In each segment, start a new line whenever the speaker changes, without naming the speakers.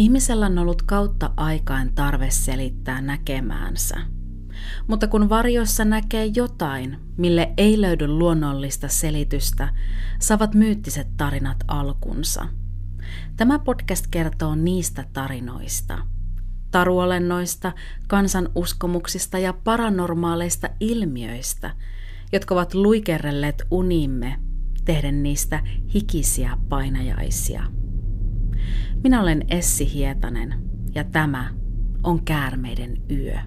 Ihmisellä on ollut kautta aikaan tarve selittää näkemäänsä. Mutta kun varjossa näkee jotain, mille ei löydy luonnollista selitystä, saavat myyttiset tarinat alkunsa. Tämä podcast kertoo niistä tarinoista. Taruolennoista, kansan uskomuksista ja paranormaaleista ilmiöistä, jotka ovat luikerrelleet unimme, tehden niistä hikisiä painajaisia. Minä olen Essi Hietanen ja tämä on Käärmeiden yö.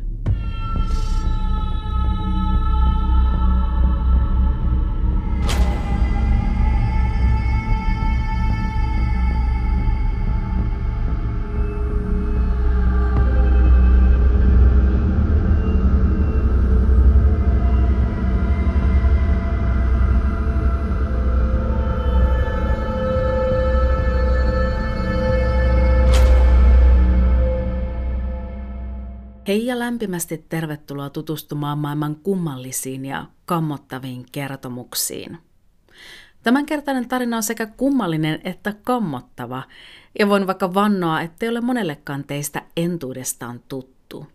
Hei ja lämpimästi tervetuloa tutustumaan maailman kummallisiin ja kammottaviin kertomuksiin. Tämänkertainen tarina on sekä kummallinen että kammottava, ja voin vaikka vannoa, ettei ole monellekaan teistä entuudestaan tuttu.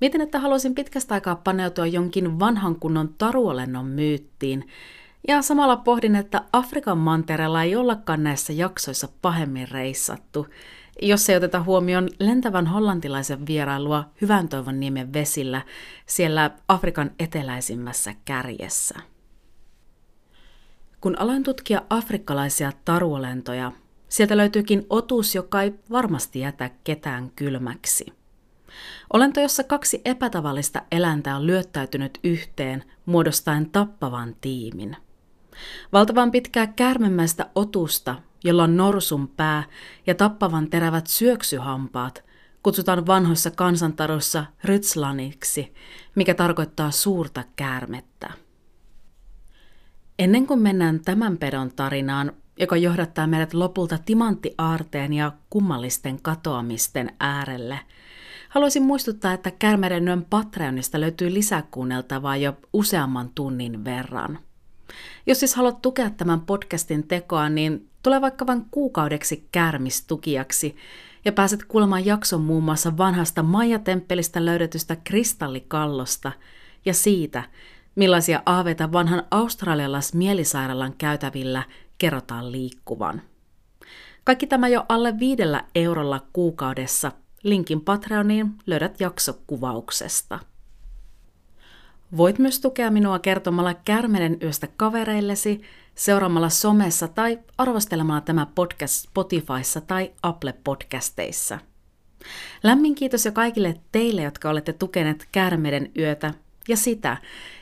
Mietin, että haluaisin pitkästä aikaa paneutua jonkin vanhan kunnon taruolennon myyttiin, ja samalla pohdin, että Afrikan mantereella ei ollakaan näissä jaksoissa pahemmin reissattu, jos ei oteta huomioon lentävän hollantilaisen vierailua Hyvän toivon niemen vesillä siellä Afrikan eteläisimmässä kärjessä. Kun aloin tutkia afrikkalaisia taruolentoja, sieltä löytyykin otus, joka ei varmasti jätä ketään kylmäksi. Olento, jossa kaksi epätavallista eläintä on lyöttäytynyt yhteen muodostaen tappavan tiimin. Valtavan pitkää käärmemäistä otusta jolla on norsun pää ja tappavan terävät syöksyhampaat, kutsutaan vanhoissa kansantaroissa rytslaniksi, mikä tarkoittaa suurta käärmettä. Ennen kuin mennään tämän pedon tarinaan, joka johdattaa meidät lopulta timanttiaarteen ja kummallisten katoamisten äärelle, haluaisin muistuttaa, että Kärmeren Patreonista löytyy lisäkuunneltavaa jo useamman tunnin verran. Jos siis haluat tukea tämän podcastin tekoa, niin Tule vaikka vain kuukaudeksi kärmistukijaksi ja pääset kuulemaan jakson muun muassa vanhasta Maija-temppelistä löydetystä kristallikallosta ja siitä, millaisia aaveita vanhan australialais mielisairaalan käytävillä kerrotaan liikkuvan. Kaikki tämä jo alle viidellä eurolla kuukaudessa. Linkin Patreoniin löydät jaksokuvauksesta. Voit myös tukea minua kertomalla Kärmenen yöstä kavereillesi seuraamalla somessa tai arvostelemalla tämä podcast Spotifyssa tai Apple Podcasteissa. Lämmin kiitos jo kaikille teille, jotka olette tukeneet Käärmeiden yötä ja sitä,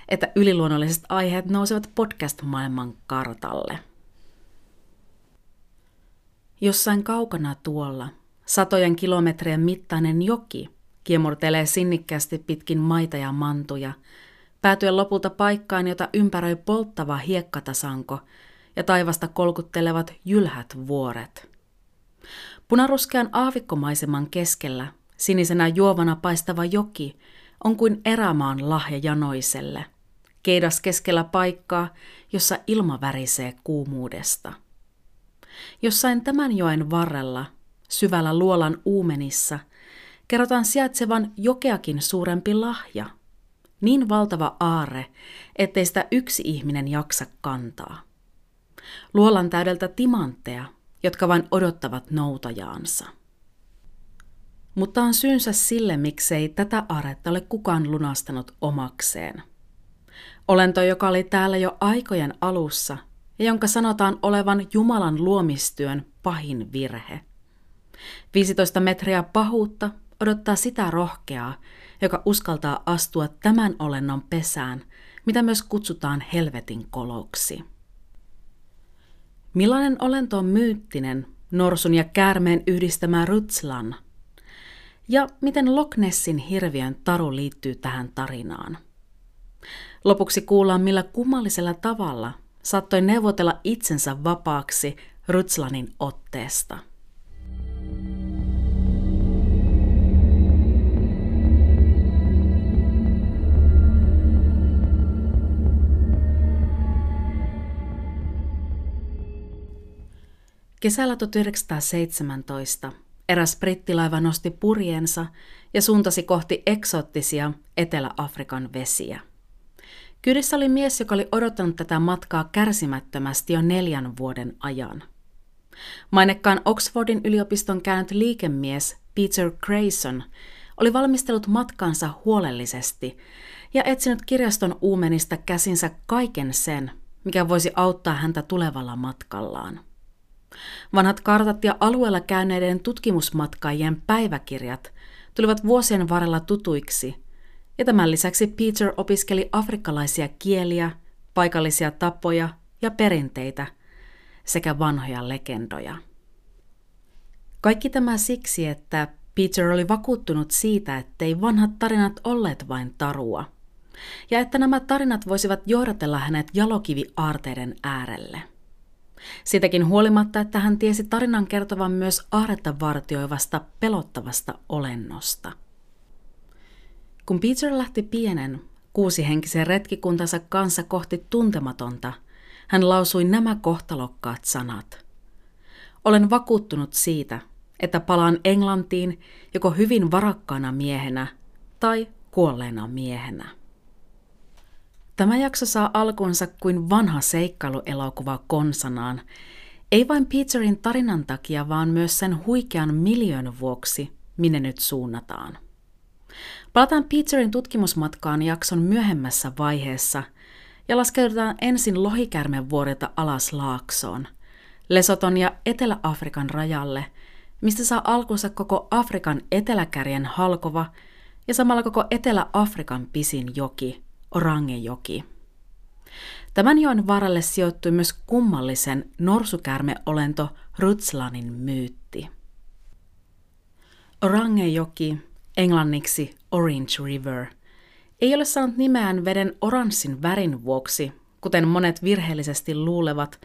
että yliluonnolliset aiheet nousevat podcast-maailman kartalle. Jossain kaukana tuolla, satojen kilometrien mittainen joki kiemurtelee sinnikkäästi pitkin maita ja mantuja – päätyen lopulta paikkaan, jota ympäröi polttava hiekkatasanko ja taivasta kolkuttelevat jylhät vuoret. Punaruskean aavikkomaiseman keskellä sinisenä juovana paistava joki on kuin erämaan lahja janoiselle, keidas keskellä paikkaa, jossa ilma värisee kuumuudesta. Jossain tämän joen varrella, syvällä luolan uumenissa, kerrotaan sijaitsevan jokeakin suurempi lahja – niin valtava aare, ettei sitä yksi ihminen jaksa kantaa. Luolan täydeltä timantteja, jotka vain odottavat noutajaansa. Mutta on syynsä sille, miksei tätä aaretta ole kukaan lunastanut omakseen. Olento, joka oli täällä jo aikojen alussa ja jonka sanotaan olevan Jumalan luomistyön pahin virhe. 15 metriä pahuutta odottaa sitä rohkeaa, joka uskaltaa astua tämän olennon pesään, mitä myös kutsutaan helvetin koloksi. Millainen olento on myyttinen, norsun ja käärmeen yhdistämä Rutslan? Ja miten Loch Nessin hirviön taru liittyy tähän tarinaan? Lopuksi kuullaan, millä kummallisella tavalla saattoi neuvotella itsensä vapaaksi Rutslanin otteesta – Kesällä 1917 eräs brittilaiva nosti purjensa ja suuntasi kohti eksoottisia Etelä-Afrikan vesiä. Kyydissä oli mies, joka oli odottanut tätä matkaa kärsimättömästi jo neljän vuoden ajan. Mainekkaan Oxfordin yliopiston käynyt liikemies Peter Grayson oli valmistellut matkansa huolellisesti ja etsinyt kirjaston uumenista käsinsä kaiken sen, mikä voisi auttaa häntä tulevalla matkallaan. Vanhat kartat ja alueella käyneiden tutkimusmatkaajien päiväkirjat tulivat vuosien varrella tutuiksi, ja tämän lisäksi Peter opiskeli afrikkalaisia kieliä, paikallisia tapoja ja perinteitä sekä vanhoja legendoja. Kaikki tämä siksi, että Peter oli vakuuttunut siitä, ettei vanhat tarinat olleet vain tarua, ja että nämä tarinat voisivat johdatella hänet jalokivi-aarteiden äärelle. Siitäkin huolimatta, että hän tiesi tarinan kertovan myös aaretta vartioivasta pelottavasta olennosta. Kun Peter lähti pienen, kuusihenkisen retkikuntansa kanssa kohti tuntematonta, hän lausui nämä kohtalokkaat sanat. Olen vakuuttunut siitä, että palaan Englantiin joko hyvin varakkaana miehenä tai kuolleena miehenä. Tämä jakso saa alkunsa kuin vanha seikkailuelokuva konsanaan, ei vain Peterin tarinan takia, vaan myös sen huikean miljoon vuoksi, minne nyt suunnataan. Palataan Peterin tutkimusmatkaan jakson myöhemmässä vaiheessa ja laskeudutaan ensin lohikärmen vuodelta alas laaksoon, Lesoton ja Etelä-Afrikan rajalle, mistä saa alkunsa koko Afrikan eteläkärjen halkova ja samalla koko Etelä-Afrikan pisin joki, Orangejoki. Tämän joen varalle sijoittui myös kummallisen norsukärmeolento Rutslanin myytti. Orangejoki, englanniksi Orange River, ei ole saanut nimeään veden oranssin värin vuoksi, kuten monet virheellisesti luulevat,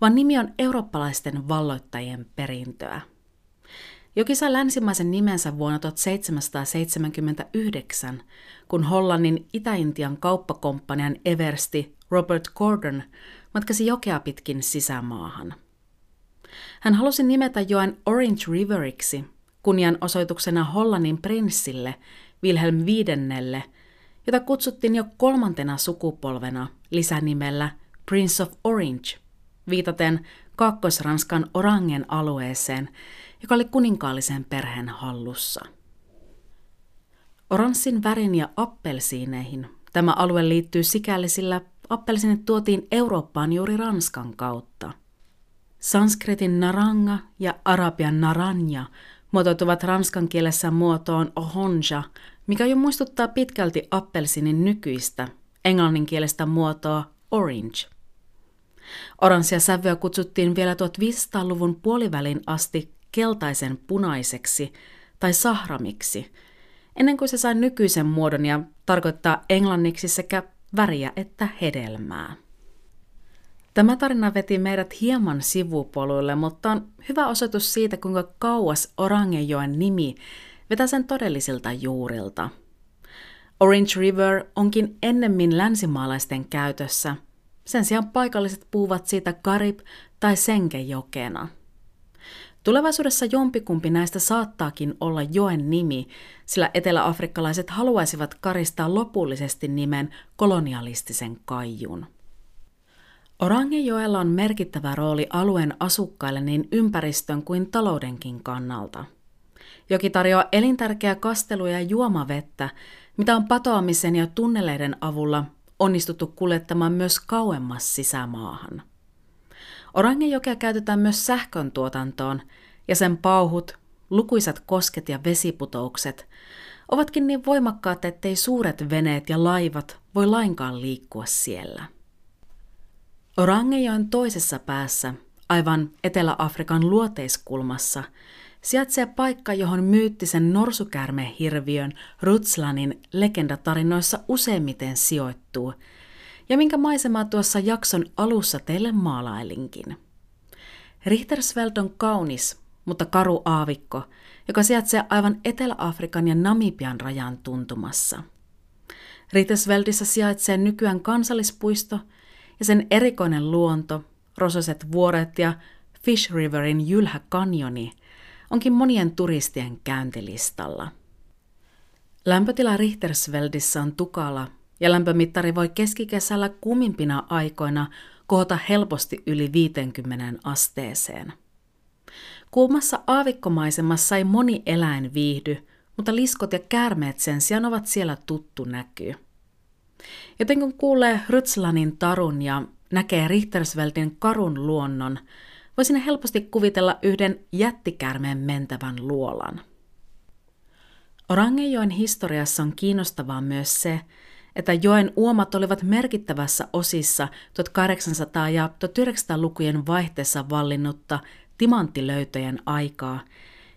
vaan nimi on eurooppalaisten valloittajien perintöä. Joki sai länsimaisen nimensä vuonna 1779, kun Hollannin Itä-Intian kauppakomppanian eversti Robert Gordon matkasi jokea pitkin sisämaahan. Hän halusi nimetä joen Orange Riveriksi kunnianosoituksena Hollannin prinssille Wilhelm viidennelle, jota kutsuttiin jo kolmantena sukupolvena lisänimellä Prince of Orange, viitaten Kaakkois-Ranskan Orangen alueeseen, joka oli kuninkaallisen perheen hallussa. Oranssin värin ja appelsiineihin tämä alue liittyy sikäli, sillä appelsiinit tuotiin Eurooppaan juuri Ranskan kautta. Sanskritin naranga ja arabian naranja muotoutuvat ranskan kielessä muotoon ohonja, mikä jo muistuttaa pitkälti appelsinin nykyistä englanninkielistä muotoa orange. Oranssia sävyä kutsuttiin vielä 1500-luvun puolivälin asti keltaisen punaiseksi tai sahramiksi, ennen kuin se sai nykyisen muodon ja tarkoittaa englanniksi sekä väriä että hedelmää. Tämä tarina veti meidät hieman sivupoluille, mutta on hyvä osoitus siitä, kuinka kauas Orangejoen nimi vetää sen todellisilta juurilta. Orange River onkin ennemmin länsimaalaisten käytössä. Sen sijaan paikalliset puhuvat siitä Karib- tai Senkejokena. Tulevaisuudessa jompikumpi näistä saattaakin olla joen nimi, sillä eteläafrikkalaiset haluaisivat karistaa lopullisesti nimen kolonialistisen kaijun. Orangejoella on merkittävä rooli alueen asukkaille niin ympäristön kuin taloudenkin kannalta. Joki tarjoaa elintärkeää kastelua ja juomavettä, mitä on patoamisen ja tunneleiden avulla onnistuttu kuljettamaan myös kauemmas sisämaahan. Orangejokea käytetään myös sähkön tuotantoon, ja sen pauhut, lukuisat kosket ja vesiputoukset ovatkin niin voimakkaat, ettei suuret veneet ja laivat voi lainkaan liikkua siellä. Orangejoen toisessa päässä, aivan Etelä-Afrikan luoteiskulmassa, sijaitsee paikka, johon myyttisen norsukärmehirviön Rutslanin legendatarinoissa useimmiten sijoittuu, ja minkä maisemaa tuossa jakson alussa teille maalailinkin. Richtersveld on kaunis, mutta karu aavikko, joka sijaitsee aivan Etelä-Afrikan ja Namibian rajan tuntumassa. Richtersveldissä sijaitsee nykyään kansallispuisto – ja sen erikoinen luonto, rososet vuoret ja Fish Riverin jylhä kanjoni onkin monien turistien käyntilistalla. Lämpötila Richtersveldissä on tukala ja lämpömittari voi keskikesällä kumimpina aikoina kohota helposti yli 50 asteeseen. Kuumassa aavikkomaisemassa ei moni eläin viihdy, mutta liskot ja käärmeet sen sijaan ovat siellä tuttu näky. Joten kun kuulee Rytslanin tarun ja näkee Richtersveltin karun luonnon, voi sinne helposti kuvitella yhden jättikärmeen mentävän luolan. Orangejoen historiassa on kiinnostavaa myös se, että joen uomat olivat merkittävässä osissa 1800- ja 1900-lukujen vaihteessa vallinnutta timanttilöytöjen aikaa,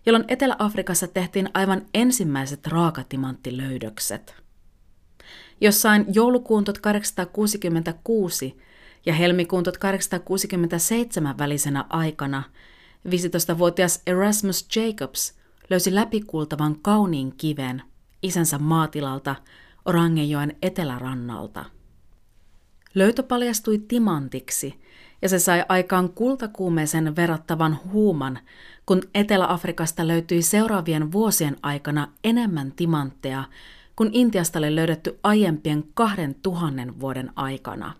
jolloin Etelä-Afrikassa tehtiin aivan ensimmäiset raakatimanttilöydökset. Jossain joulukuun 1866 ja helmikuun 1867 välisenä aikana 15-vuotias Erasmus Jacobs löysi läpikultavan kauniin kiven isänsä maatilalta Orangejoen etelärannalta. Löytö paljastui timantiksi ja se sai aikaan kultakuumeeseen verrattavan huuman, kun Etelä-Afrikasta löytyi seuraavien vuosien aikana enemmän timantteja kuin Intiasta oli löydetty aiempien kahden tuhannen vuoden aikana.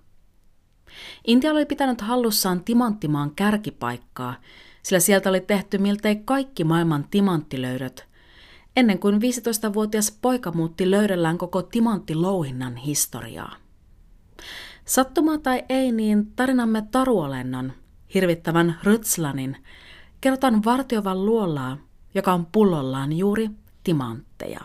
Intia oli pitänyt hallussaan timanttimaan kärkipaikkaa, sillä sieltä oli tehty miltei kaikki maailman timanttilöydöt, ennen kuin 15-vuotias poika muutti löydellään koko timanttilouhinnan historiaa. Sattumaa tai ei, niin tarinamme taruolennon, hirvittävän Rytslanin, kerrotaan vartiovan luolaa, joka on pullollaan juuri timantteja.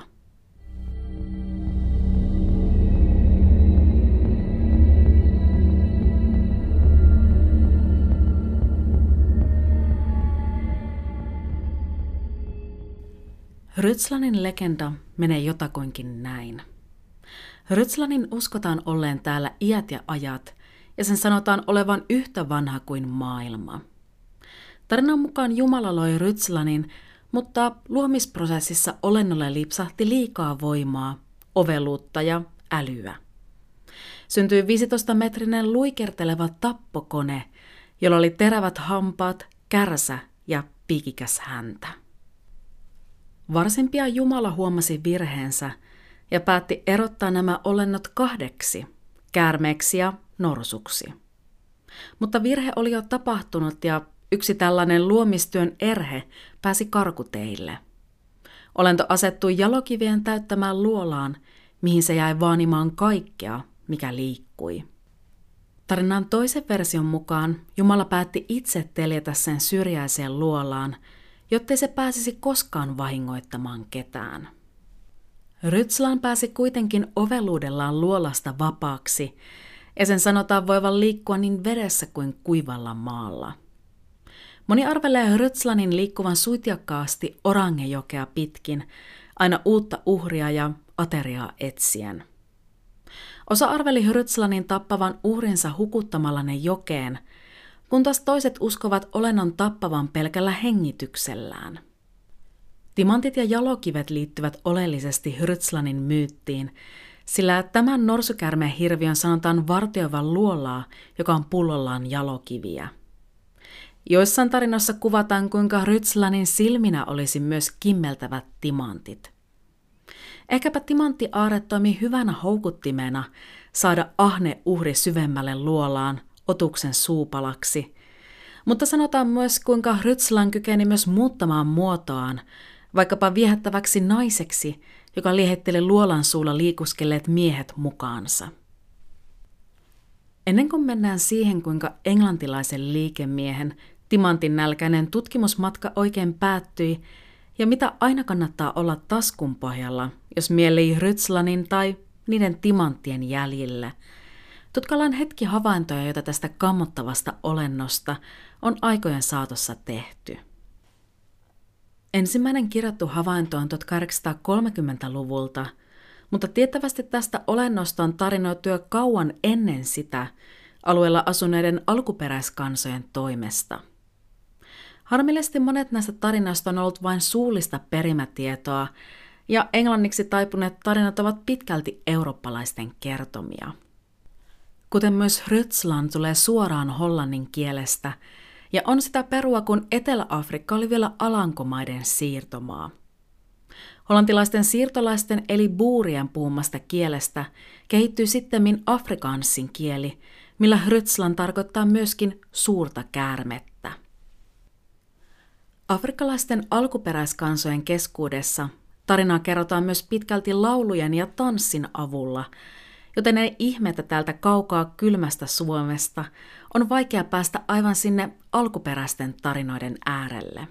Rytslanin legenda menee jotakuinkin näin. Rytslanin uskotaan olleen täällä iät ja ajat, ja sen sanotaan olevan yhtä vanha kuin maailma. Tarinan mukaan Jumala loi Rytslanin, mutta luomisprosessissa olennolle lipsahti liikaa voimaa, oveluutta ja älyä. Syntyi 15-metrinen luikerteleva tappokone, jolla oli terävät hampaat, kärsä ja piikikäs häntä. Varsin pian Jumala huomasi virheensä ja päätti erottaa nämä olennot kahdeksi, käärmeeksi ja norsuksi. Mutta virhe oli jo tapahtunut ja yksi tällainen luomistyön erhe pääsi karkuteille. Olento asettui jalokivien täyttämään luolaan, mihin se jäi vaanimaan kaikkea, mikä liikkui. Tarinan toisen version mukaan Jumala päätti itse teljetä sen syrjäiseen luolaan – jottei se pääsisi koskaan vahingoittamaan ketään. Rytslan pääsi kuitenkin oveluudellaan luolasta vapaaksi, ja sen sanotaan voivan liikkua niin vedessä kuin kuivalla maalla. Moni arvelee Rytslanin liikkuvan suitiakkaasti Orangejokea pitkin, aina uutta uhria ja ateriaa etsien. Osa arveli Rytslanin tappavan uhrinsa hukuttamalla ne jokeen – kun taas toiset uskovat olennon tappavan pelkällä hengityksellään. Timantit ja jalokivet liittyvät oleellisesti Hyrtslanin myyttiin, sillä tämän hirviön sanotaan vartioivan luolaa, joka on pullollaan jalokiviä. Joissain tarinoissa kuvataan, kuinka Rytslanin silminä olisi myös kimmeltävät timantit. Ehkäpä timantti-aare toimi hyvänä houkuttimena saada ahne uhri syvemmälle luolaan – otuksen suupalaksi. Mutta sanotaan myös, kuinka Rytslan kykeni myös muuttamaan muotoaan, vaikkapa viehättäväksi naiseksi, joka liehetteli luolan suulla liikuskelleet miehet mukaansa. Ennen kuin mennään siihen, kuinka englantilaisen liikemiehen timantin nälkäinen tutkimusmatka oikein päättyi, ja mitä aina kannattaa olla taskun pohjalla, jos mielii Rytslanin tai niiden timanttien jäljillä – Tutkaillaan hetki havaintoja, joita tästä kammottavasta olennosta on aikojen saatossa tehty. Ensimmäinen kirjattu havainto on 1830-luvulta, mutta tiettävästi tästä olennosta on tarinoitu jo kauan ennen sitä alueella asuneiden alkuperäiskansojen toimesta. Harmillisesti monet näistä tarinoista on ollut vain suullista perimätietoa, ja englanniksi taipuneet tarinat ovat pitkälti eurooppalaisten kertomia – Kuten myös Rötslan tulee suoraan hollannin kielestä ja on sitä perua, kun Etelä-Afrikka oli vielä Alankomaiden siirtomaa. Hollantilaisten siirtolaisten eli buurien puhumasta kielestä kehittyi sittemmin afrikanssin kieli, millä hrytslan tarkoittaa myöskin suurta käärmettä. Afrikkalaisten alkuperäiskansojen keskuudessa tarinaa kerrotaan myös pitkälti laulujen ja tanssin avulla, joten ei ihmetä täältä kaukaa kylmästä Suomesta on vaikea päästä aivan sinne alkuperäisten tarinoiden äärelle.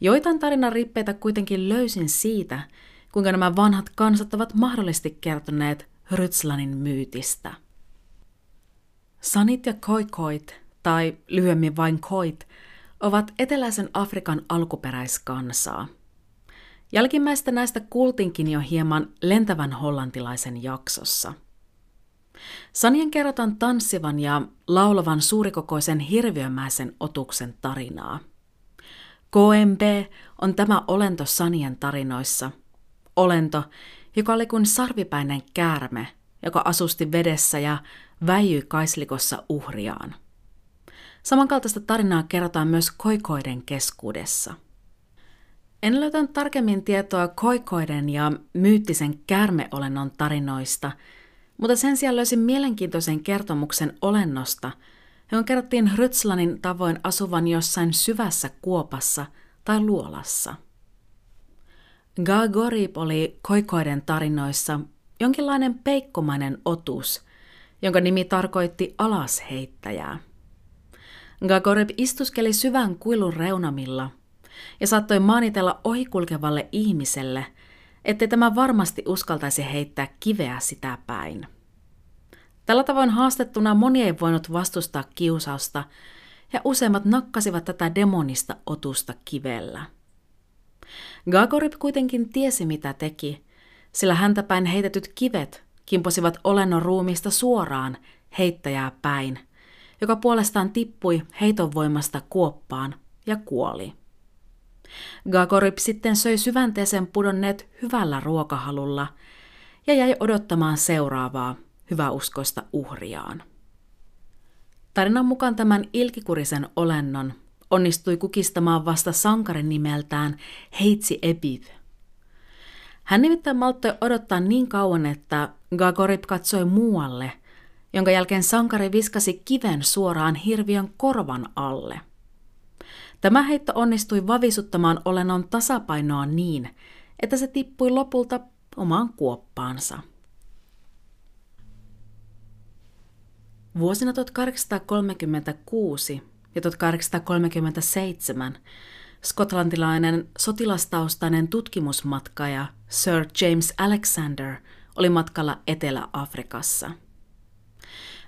Joitain tarinan rippeitä kuitenkin löysin siitä, kuinka nämä vanhat kansat ovat mahdollisesti kertoneet Rytslanin myytistä. Sanit ja koikoit, tai lyhyemmin vain koit, ovat eteläisen Afrikan alkuperäiskansaa. Jälkimmäistä näistä kuultinkin jo hieman lentävän hollantilaisen jaksossa. Sanien kerrotaan tanssivan ja laulavan suurikokoisen hirviömäisen otuksen tarinaa. KMB on tämä olento Sanien tarinoissa. Olento, joka oli kuin sarvipäinen käärme, joka asusti vedessä ja väijyi kaislikossa uhriaan. Samankaltaista tarinaa kerrotaan myös koikoiden keskuudessa. En löytänyt tarkemmin tietoa koikoiden ja myyttisen käärmeolennon tarinoista, mutta sen sijaan löysin mielenkiintoisen kertomuksen olennosta, johon kerrottiin Rytslanin tavoin asuvan jossain syvässä kuopassa tai luolassa. Gagorib oli koikoiden tarinoissa jonkinlainen peikkomainen otus, jonka nimi tarkoitti alasheittäjää. Gagoreb istuskeli syvän kuilun reunamilla ja saattoi maanitella ohikulkevalle ihmiselle, ettei tämä varmasti uskaltaisi heittää kiveä sitä päin. Tällä tavoin haastettuna moni ei voinut vastustaa kiusausta, ja useimmat nakkasivat tätä demonista otusta kivellä. Gagorib kuitenkin tiesi mitä teki, sillä häntä päin heitetyt kivet kimposivat olennon ruumista suoraan heittäjää päin, joka puolestaan tippui heiton voimasta kuoppaan ja kuoli. Gagorip sitten söi syvänteeseen pudonneet hyvällä ruokahalulla ja jäi odottamaan seuraavaa hyväuskoista uhriaan. Tarinan mukaan tämän ilkikurisen olennon onnistui kukistamaan vasta sankarin nimeltään Heitsi Ebith. Hän nimittäin malttoi odottaa niin kauan, että Gagorip katsoi muualle – jonka jälkeen sankari viskasi kiven suoraan hirviön korvan alle. Tämä heitto onnistui vavisuttamaan olennon tasapainoa niin, että se tippui lopulta omaan kuoppaansa. Vuosina 1836 ja 1837 skotlantilainen sotilastaustainen tutkimusmatkaja Sir James Alexander oli matkalla Etelä-Afrikassa –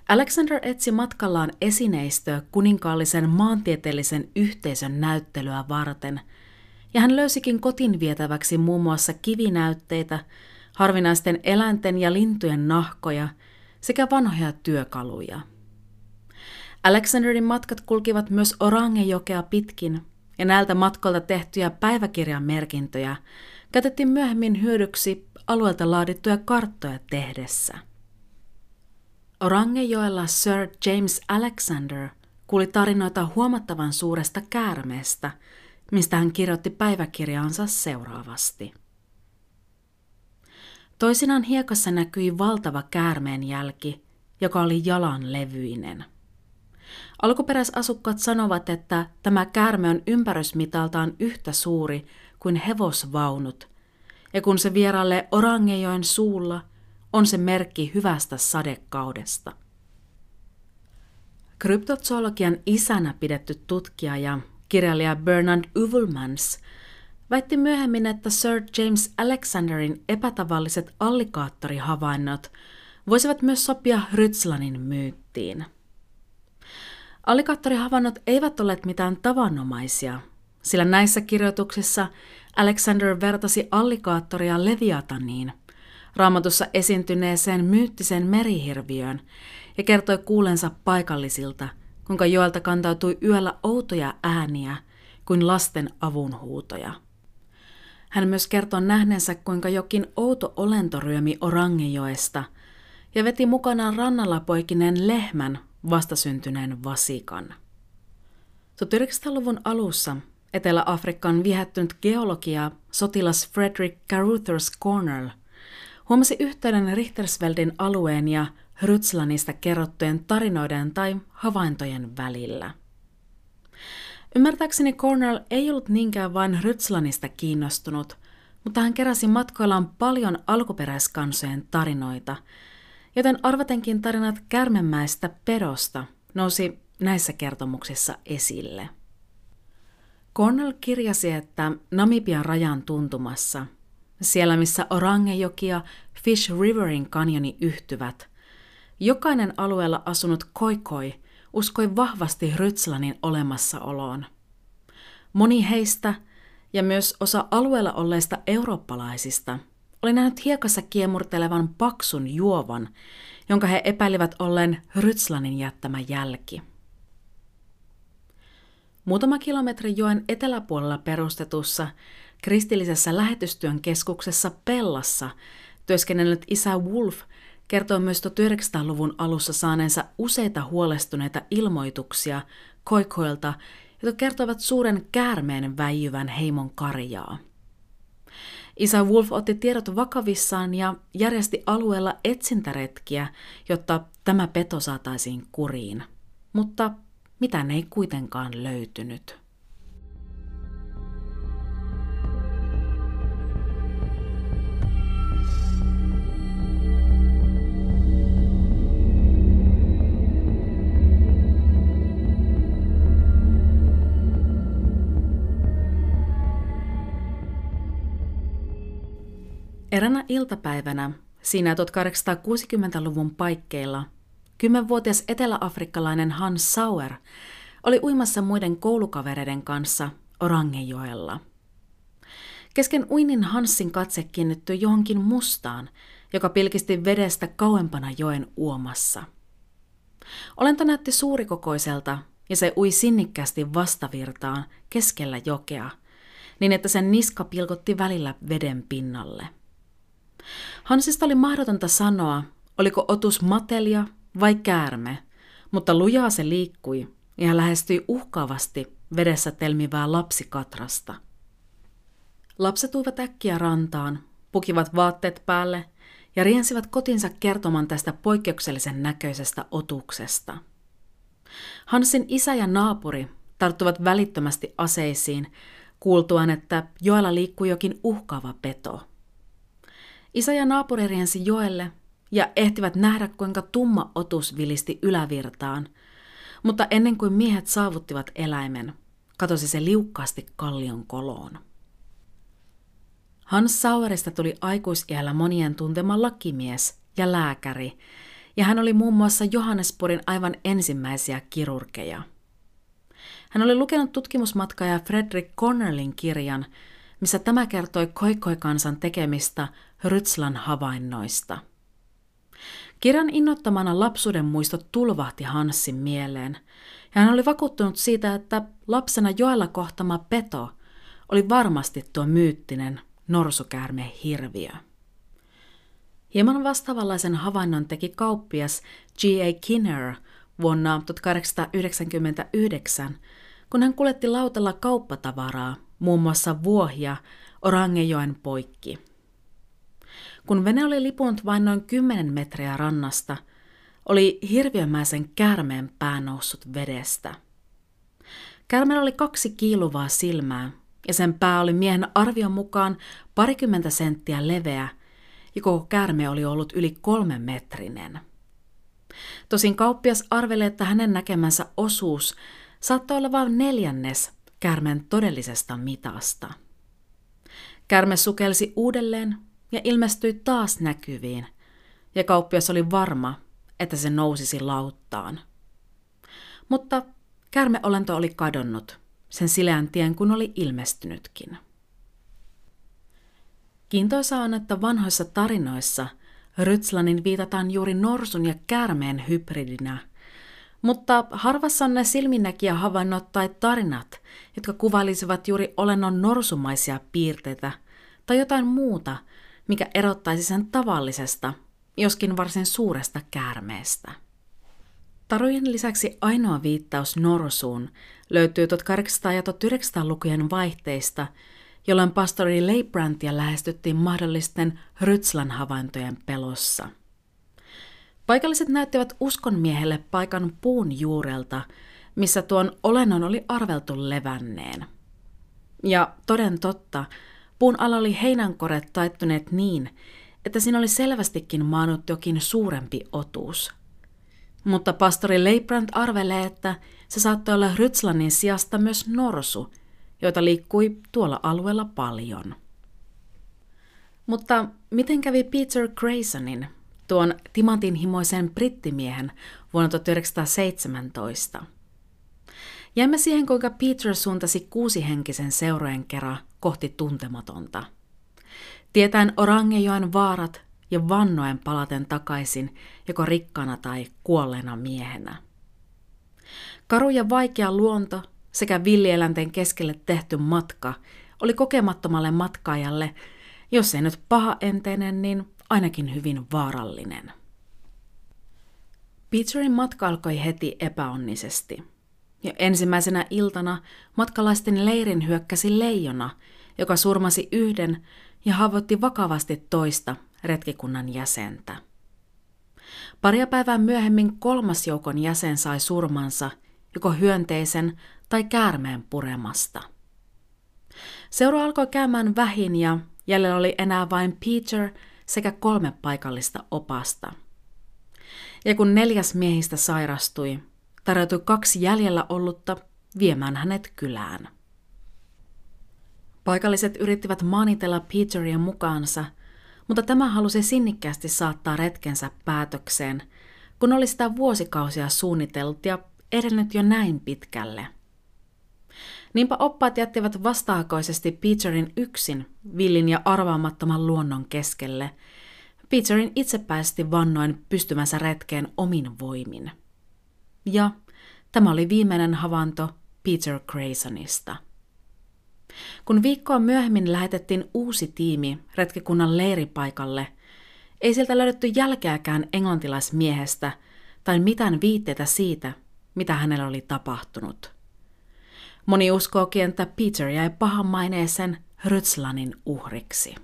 Alexander etsi matkallaan esineistöä kuninkaallisen maantieteellisen yhteisön näyttelyä varten, ja hän löysikin kotiin vietäväksi muun muassa kivinäytteitä, harvinaisten eläinten ja lintujen nahkoja sekä vanhoja työkaluja. Alexanderin matkat kulkivat myös Orangejokea pitkin, ja näiltä matkoilta tehtyjä päiväkirjan merkintöjä käytettiin myöhemmin hyödyksi alueelta laadittuja karttoja tehdessä. Orangejoella Sir James Alexander kuuli tarinoita huomattavan suuresta käärmeestä, mistä hän kirjoitti päiväkirjaansa seuraavasti. Toisinaan hiekassa näkyi valtava käärmeen jälki, joka oli jalan levyinen. Alkuperäisasukkaat sanovat, että tämä käärme on ympärysmitaltaan yhtä suuri kuin hevosvaunut, ja kun se vierailee Orangejoen suulla – on se merkki hyvästä sadekaudesta. Kryptozoologian isänä pidetty tutkija ja kirjailija Bernard Uvelmans väitti myöhemmin, että Sir James Alexanderin epätavalliset allikaattorihavainnot voisivat myös sopia Rytslanin myyttiin. Allikaattorihavainnot eivät olleet mitään tavanomaisia, sillä näissä kirjoituksissa Alexander vertasi allikaattoria Leviataniin, raamatussa esiintyneeseen myyttisen merihirviöön ja kertoi kuulensa paikallisilta, kuinka joelta kantautui yöllä outoja ääniä kuin lasten avunhuutoja. Hän myös kertoi nähneensä, kuinka jokin outo olento ryömi Orangejoesta ja veti mukanaan rannalla poikineen lehmän vastasyntyneen vasikan. 1900-luvun alussa Etelä-Afrikan viehättynyt geologia sotilas Frederick Caruthers Cornell huomasi yhteyden Richtersveldin alueen ja Rytslanista kerrottujen tarinoiden tai havaintojen välillä. Ymmärtääkseni Cornell ei ollut niinkään vain Rytslanista kiinnostunut, mutta hän keräsi matkoillaan paljon alkuperäiskansojen tarinoita, joten arvatenkin tarinat kärmemäistä pedosta nousi näissä kertomuksissa esille. Cornell kirjasi, että Namibian rajan tuntumassa, siellä missä Orangejoki ja Fish Riverin kanjoni yhtyvät, jokainen alueella asunut koikoi uskoi vahvasti Rytslanin olemassaoloon. Moni heistä ja myös osa alueella olleista eurooppalaisista oli nähnyt hiekassa kiemurtelevan paksun juovan, jonka he epäilivät ollen Rytslanin jättämä jälki. Muutama kilometri joen eteläpuolella perustetussa kristillisessä lähetystyön keskuksessa Pellassa työskennellyt isä Wolf kertoo myös 1900-luvun alussa saaneensa useita huolestuneita ilmoituksia koikoilta, jotka kertovat suuren käärmeen väijyvän heimon karjaa. Isä Wolf otti tiedot vakavissaan ja järjesti alueella etsintäretkiä, jotta tämä peto saataisiin kuriin. Mutta mitään ei kuitenkaan löytynyt. Eränä iltapäivänä, siinä 1860-luvun paikkeilla, kymmenvuotias eteläafrikkalainen Hans Sauer oli uimassa muiden koulukavereiden kanssa Orangejoella. Kesken uinnin Hansin katse kiinnittyi johonkin mustaan, joka pilkisti vedestä kauempana joen uomassa. Olento näytti suurikokoiselta ja se ui sinnikkästi vastavirtaan keskellä jokea, niin että sen niska pilkotti välillä veden pinnalle – Hansista oli mahdotonta sanoa, oliko otus matelia vai käärme, mutta lujaa se liikkui ja hän lähestyi uhkaavasti vedessä telmivää lapsikatrasta. Lapset tuivat äkkiä rantaan, pukivat vaatteet päälle ja riensivät kotinsa kertomaan tästä poikkeuksellisen näköisestä otuksesta. Hansin isä ja naapuri tarttuvat välittömästi aseisiin, kuultuaan, että joella liikkui jokin uhkaava peto – Isä ja naapuri riensi joelle ja ehtivät nähdä, kuinka tumma otus vilisti ylävirtaan. Mutta ennen kuin miehet saavuttivat eläimen, katosi se liukkaasti kallion koloon. Hans Sauerista tuli aikuisiällä monien tuntema lakimies ja lääkäri, ja hän oli muun muassa Johannespurin aivan ensimmäisiä kirurgeja. Hän oli lukenut tutkimusmatkaja Frederick Cornellin kirjan, missä tämä kertoi koikoikansan tekemistä Rytslan havainnoista. Kirjan innottamana lapsuuden muistot tulvahti Hanssin mieleen, ja hän oli vakuuttunut siitä, että lapsena joella kohtama peto oli varmasti tuo myyttinen norsukäärme hirviö. Hieman vastaavanlaisen havainnon teki kauppias G.A. Kinner vuonna 1899, kun hän kuljetti lautalla kauppatavaraa, muun muassa vuohia, Orangejoen poikki. Kun vene oli lipunut vain noin 10 metriä rannasta, oli hirviömäisen käärmeen pää noussut vedestä. Kärmeellä oli kaksi kiiluvaa silmää, ja sen pää oli miehen arvion mukaan parikymmentä senttiä leveä, ja koko käärme oli ollut yli kolme metrinen. Tosin kauppias arveli, että hänen näkemänsä osuus saattoi olla vain neljännes käärmeen todellisesta mitasta. Kärme sukelsi uudelleen ja ilmestyi taas näkyviin, ja kauppias oli varma, että se nousisi lauttaan. Mutta kärmeolento oli kadonnut, sen sileän tien kun oli ilmestynytkin. Kiintoisa on, että vanhoissa tarinoissa Rytslanin viitataan juuri norsun ja käärmeen hybridinä, mutta harvassa on ne silminnäkijä havainnot tai tarinat, jotka kuvailisivat juuri olennon norsumaisia piirteitä tai jotain muuta, mikä erottaisi sen tavallisesta, joskin varsin suuresta käärmeestä. Tarujen lisäksi ainoa viittaus norsuun löytyy 1800- ja 1900-lukujen vaihteista, jolloin pastori Leibrantia lähestyttiin mahdollisten Rytslan havaintojen pelossa. Paikalliset näyttivät uskonmiehelle paikan puun juurelta, missä tuon olennon oli arveltu levänneen. Ja toden totta, puun alla oli heinänkoret taittuneet niin, että siinä oli selvästikin maannut jokin suurempi otuus – mutta pastori Leibrand arvelee, että se saattoi olla Rytslannin sijasta myös norsu, joita liikkui tuolla alueella paljon. Mutta miten kävi Peter Graysonin, tuon timantinhimoisen brittimiehen vuonna 1917? Jäämme siihen, kuinka Peter suuntasi kuusihenkisen seurojen kerran kohti tuntematonta. Tietäen Orangejoen vaarat ja vannoen palaten takaisin joko rikkana tai kuolleena miehenä. Karu ja vaikea luonto sekä villieläinten keskelle tehty matka oli kokemattomalle matkaajalle, jos ei nyt paha enteinen, niin ainakin hyvin vaarallinen. Peterin matka alkoi heti epäonnisesti. Ja ensimmäisenä iltana matkalaisten leirin hyökkäsi leijona, joka surmasi yhden ja haavoitti vakavasti toista retkikunnan jäsentä. Paria päivää myöhemmin kolmas joukon jäsen sai surmansa joko hyönteisen tai käärmeen puremasta. Seura alkoi käymään vähin ja jäljellä oli enää vain Peter sekä kolme paikallista opasta. Ja kun neljäs miehistä sairastui, tarjoutui kaksi jäljellä ollutta viemään hänet kylään. Paikalliset yrittivät manitella Peteria mukaansa – mutta tämä halusi sinnikkäästi saattaa retkensä päätökseen, kun oli sitä vuosikausia suunnitellut ja edennyt jo näin pitkälle. Niinpä oppaat jättivät vastaakoisesti Peterin yksin villin ja arvaamattoman luonnon keskelle. Peterin itsepäisesti vannoin pystymänsä retkeen omin voimin. Ja tämä oli viimeinen havainto Peter Graysonista. Kun viikkoa myöhemmin lähetettiin uusi tiimi retkikunnan leiripaikalle, ei sieltä löydetty jälkeäkään englantilaismiehestä tai mitään viitteitä siitä, mitä hänellä oli tapahtunut. Moni uskookin, että Peter jäi pahan maineeseen Rytslanin uhriksi.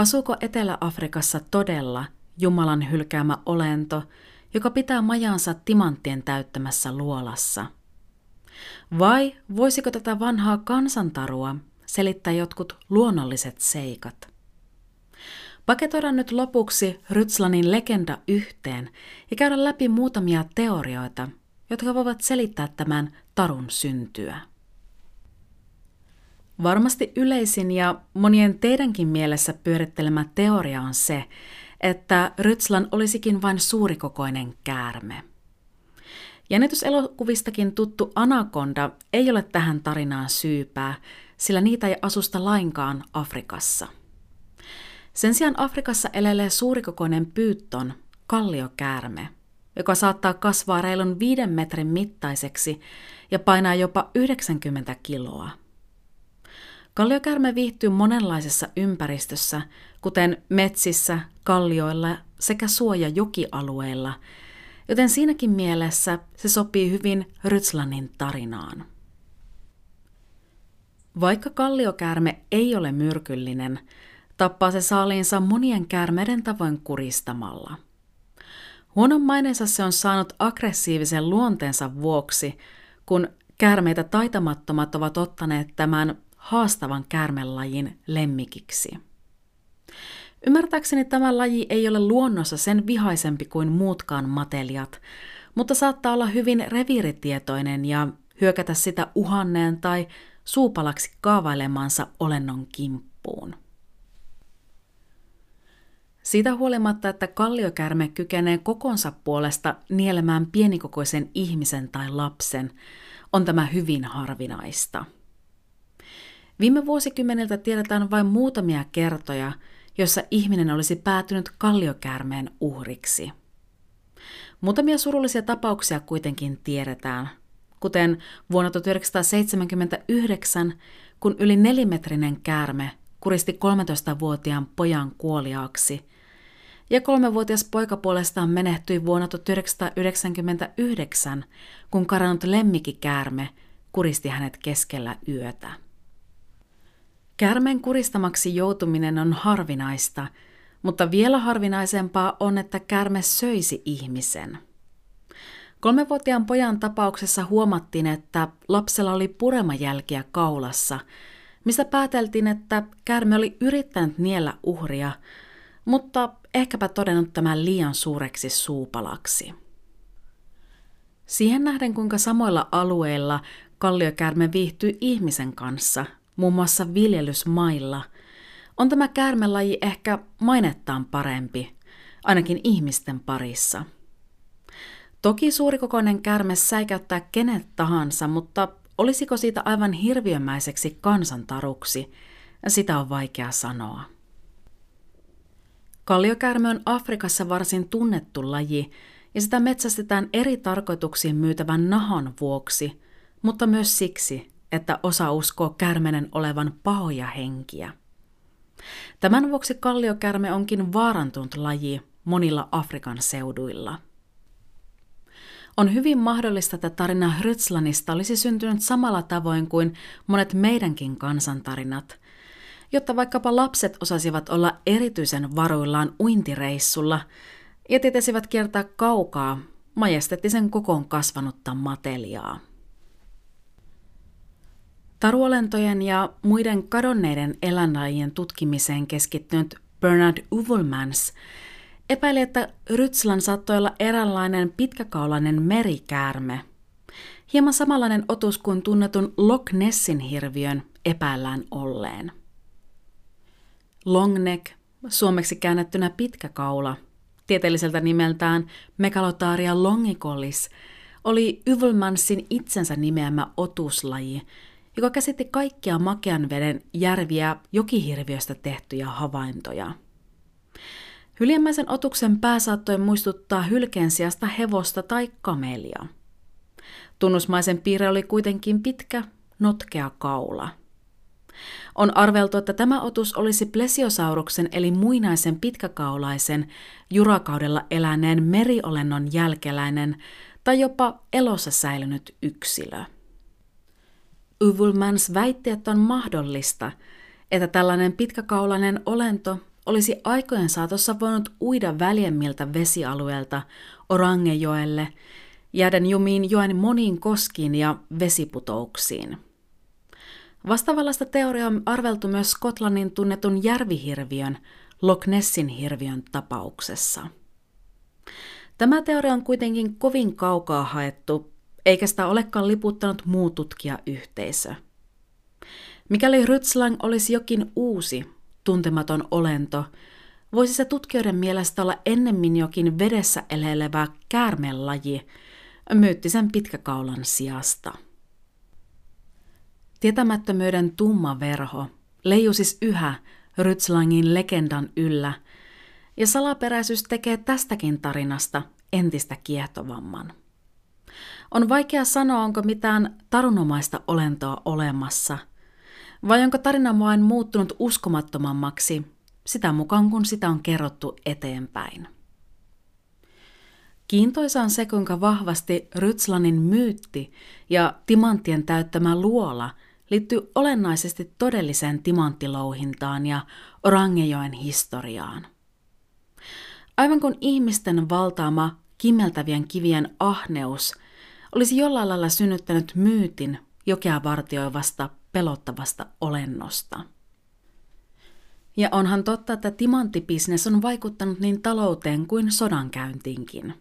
Asuuko Etelä-Afrikassa todella Jumalan hylkäämä olento, joka pitää majansa timanttien täyttämässä luolassa? Vai voisiko tätä vanhaa kansantarua selittää jotkut luonnolliset seikat? Paketoidaan nyt lopuksi Rytslanin legenda yhteen ja käydä läpi muutamia teorioita, jotka voivat selittää tämän tarun syntyä. Varmasti yleisin ja monien teidänkin mielessä pyörittelemä teoria on se, että Rytslan olisikin vain suurikokoinen käärme. Jännityselokuvistakin tuttu anakonda ei ole tähän tarinaan syypää, sillä niitä ei asusta lainkaan Afrikassa. Sen sijaan Afrikassa elelee suurikokoinen pyytton, kalliokäärme, joka saattaa kasvaa reilun viiden metrin mittaiseksi ja painaa jopa 90 kiloa. Kalliokärme viihtyy monenlaisessa ympäristössä, kuten metsissä, kallioilla sekä suoja-jokialueilla, joten siinäkin mielessä se sopii hyvin Rytslanin tarinaan. Vaikka kalliokäärme ei ole myrkyllinen, tappaa se saaliinsa monien käärmeiden tavoin kuristamalla. Huonon maineensa se on saanut aggressiivisen luonteensa vuoksi, kun käärmeitä taitamattomat ovat ottaneet tämän haastavan käärmelajin lemmikiksi. Ymmärtääkseni tämä laji ei ole luonnossa sen vihaisempi kuin muutkaan matelijat, mutta saattaa olla hyvin reviiritietoinen ja hyökätä sitä uhanneen tai suupalaksi kaavailemansa olennon kimppuun. Siitä huolimatta, että kalliokärme kykenee kokonsa puolesta nielemään pienikokoisen ihmisen tai lapsen, on tämä hyvin harvinaista – Viime vuosikymmeniltä tiedetään vain muutamia kertoja, jossa ihminen olisi päätynyt kalliokäärmeen uhriksi. Muutamia surullisia tapauksia kuitenkin tiedetään, kuten vuonna 1979, kun yli nelimetrinen käärme kuristi 13-vuotiaan pojan kuoliaaksi, ja kolmevuotias poika puolestaan menehtyi vuonna 1999, kun karannut lemmikkikäärme kuristi hänet keskellä yötä. Kärmeen kuristamaksi joutuminen on harvinaista, mutta vielä harvinaisempaa on, että kärme söisi ihmisen. Kolmevuotiaan pojan tapauksessa huomattiin, että lapsella oli puremajälkiä kaulassa, mistä pääteltiin, että kärme oli yrittänyt niellä uhria, mutta ehkäpä todennut tämän liian suureksi suupalaksi. Siihen nähden, kuinka samoilla alueilla kalliokärme viihtyy ihmisen kanssa, muun muassa viljelysmailla, on tämä käärmelaji ehkä mainettaan parempi, ainakin ihmisten parissa. Toki suurikokoinen käärme säikäyttää kenet tahansa, mutta olisiko siitä aivan hirviömäiseksi kansantaruksi, sitä on vaikea sanoa. Kalliokärme on Afrikassa varsin tunnettu laji, ja sitä metsästetään eri tarkoituksiin myytävän nahan vuoksi, mutta myös siksi, että osa uskoo kärmenen olevan pahoja henkiä. Tämän vuoksi kalliokärme onkin vaarantunut laji monilla Afrikan seuduilla. On hyvin mahdollista, että tarina Hrytslanista olisi syntynyt samalla tavoin kuin monet meidänkin kansantarinat, jotta vaikkapa lapset osasivat olla erityisen varuillaan uintireissulla ja tietäisivät kiertää kaukaa majesteettisen kokoon kasvanutta mateliaa. Taruolentojen ja muiden kadonneiden eläinlajien tutkimiseen keskittynyt Bernard Uvelmans epäili, että Rytslan saattoi olla eräänlainen pitkäkaulainen merikäärme. Hieman samanlainen otus kuin tunnetun Loch Nessin hirviön epäillään olleen. Longneck, suomeksi käännettynä pitkä kaula, tieteelliseltä nimeltään Megalotaria longicollis, oli Yvelmansin itsensä nimeämä otuslaji, joka käsitti kaikkia makean veden järviä jokihirviöstä tehtyjä havaintoja. Hyljemmäisen otuksen pää saattoi muistuttaa hylkeen sijasta hevosta tai kamelia. Tunnusmaisen piirre oli kuitenkin pitkä, notkea kaula – on arveltu, että tämä otus olisi plesiosauruksen eli muinaisen pitkäkaulaisen jurakaudella eläneen meriolennon jälkeläinen tai jopa elossa säilynyt yksilö. Uvulmans väitti, että on mahdollista, että tällainen pitkäkaulainen olento olisi aikojen saatossa voinut uida väljemmiltä vesialueilta Orangejoelle, jääden jumiin joen moniin koskiin ja vesiputouksiin – Vastaavallasta teoriaa on arveltu myös Skotlannin tunnetun järvihirviön, Loch Nessin hirviön tapauksessa. Tämä teoria on kuitenkin kovin kaukaa haettu, eikä sitä olekaan liputtanut muu tutkijayhteisö. Mikäli Rytslang olisi jokin uusi, tuntematon olento, voisi se tutkijoiden mielestä olla ennemmin jokin vedessä elelevä käärmelaji, myyttisen pitkäkaulan sijasta. Tietämättömyyden tumma verho leijuu siis yhä Rytslangin legendan yllä, ja salaperäisyys tekee tästäkin tarinasta entistä kiehtovamman. On vaikea sanoa, onko mitään tarunomaista olentoa olemassa, vai onko tarina vain muuttunut uskomattomammaksi sitä mukaan, kun sitä on kerrottu eteenpäin. Kiintoisa on se, kuinka vahvasti Rytslanin myytti ja timanttien täyttämä luola – liittyy olennaisesti todelliseen timanttilouhintaan ja Orangejoen historiaan. Aivan kuin ihmisten valtaama kimmeltävien kivien ahneus olisi jollain lailla synnyttänyt myytin jokea vartioivasta pelottavasta olennosta. Ja onhan totta, että timanttibisnes on vaikuttanut niin talouteen kuin sodankäyntiinkin.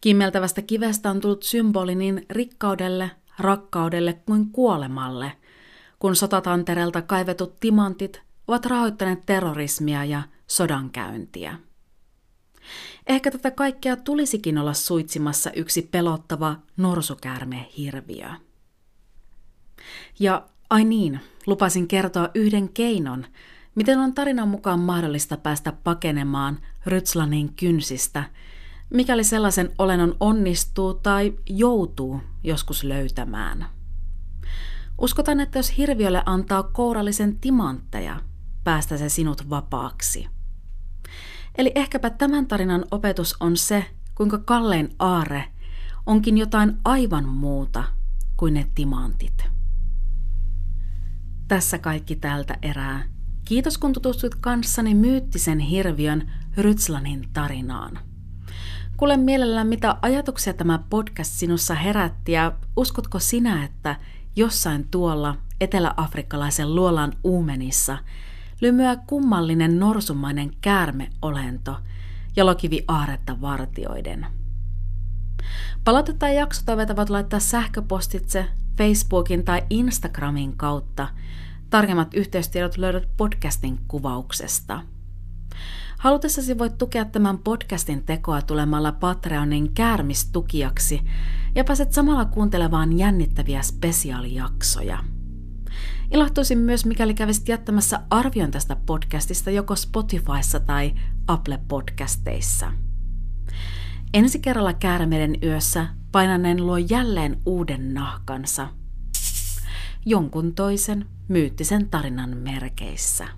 Kimmeltävästä kivestä on tullut symboli niin rikkaudelle, rakkaudelle kuin kuolemalle, kun sotatantereelta kaivetut timantit ovat rahoittaneet terrorismia ja sodankäyntiä. Ehkä tätä kaikkea tulisikin olla suitsimassa yksi pelottava norsukäärme-hirviö. Ja ai niin, lupasin kertoa yhden keinon, miten on tarinan mukaan mahdollista päästä pakenemaan Rytslanin kynsistä, mikäli sellaisen olennon onnistuu tai joutuu joskus löytämään. Uskotaan, että jos hirviölle antaa kourallisen timantteja, päästä se sinut vapaaksi. Eli ehkäpä tämän tarinan opetus on se, kuinka kallein aare onkin jotain aivan muuta kuin ne timantit. Tässä kaikki tältä erää. Kiitos kun tutustuit kanssani myyttisen hirviön Rytslanin tarinaan. Kuule mielellään, mitä ajatuksia tämä podcast sinussa herätti ja uskotko sinä, että jossain tuolla eteläafrikkalaisen luolan uumenissa lymyää kummallinen norsumainen käärmeolento jalokivi aaretta vartioiden. Palautetta ja jaksotoiveita voit laittaa sähköpostitse Facebookin tai Instagramin kautta. Tarkemmat yhteystiedot löydät podcastin kuvauksesta. Halutessasi voit tukea tämän podcastin tekoa tulemalla Patreonin käärmistukijaksi ja pääset samalla kuuntelemaan jännittäviä spesiaalijaksoja. Ilahtuisin myös, mikäli kävisit jättämässä arvion tästä podcastista joko Spotifyssa tai Apple Podcasteissa. Ensi kerralla käärmeiden yössä painanen luo jälleen uuden nahkansa. Jonkun toisen myyttisen tarinan merkeissä.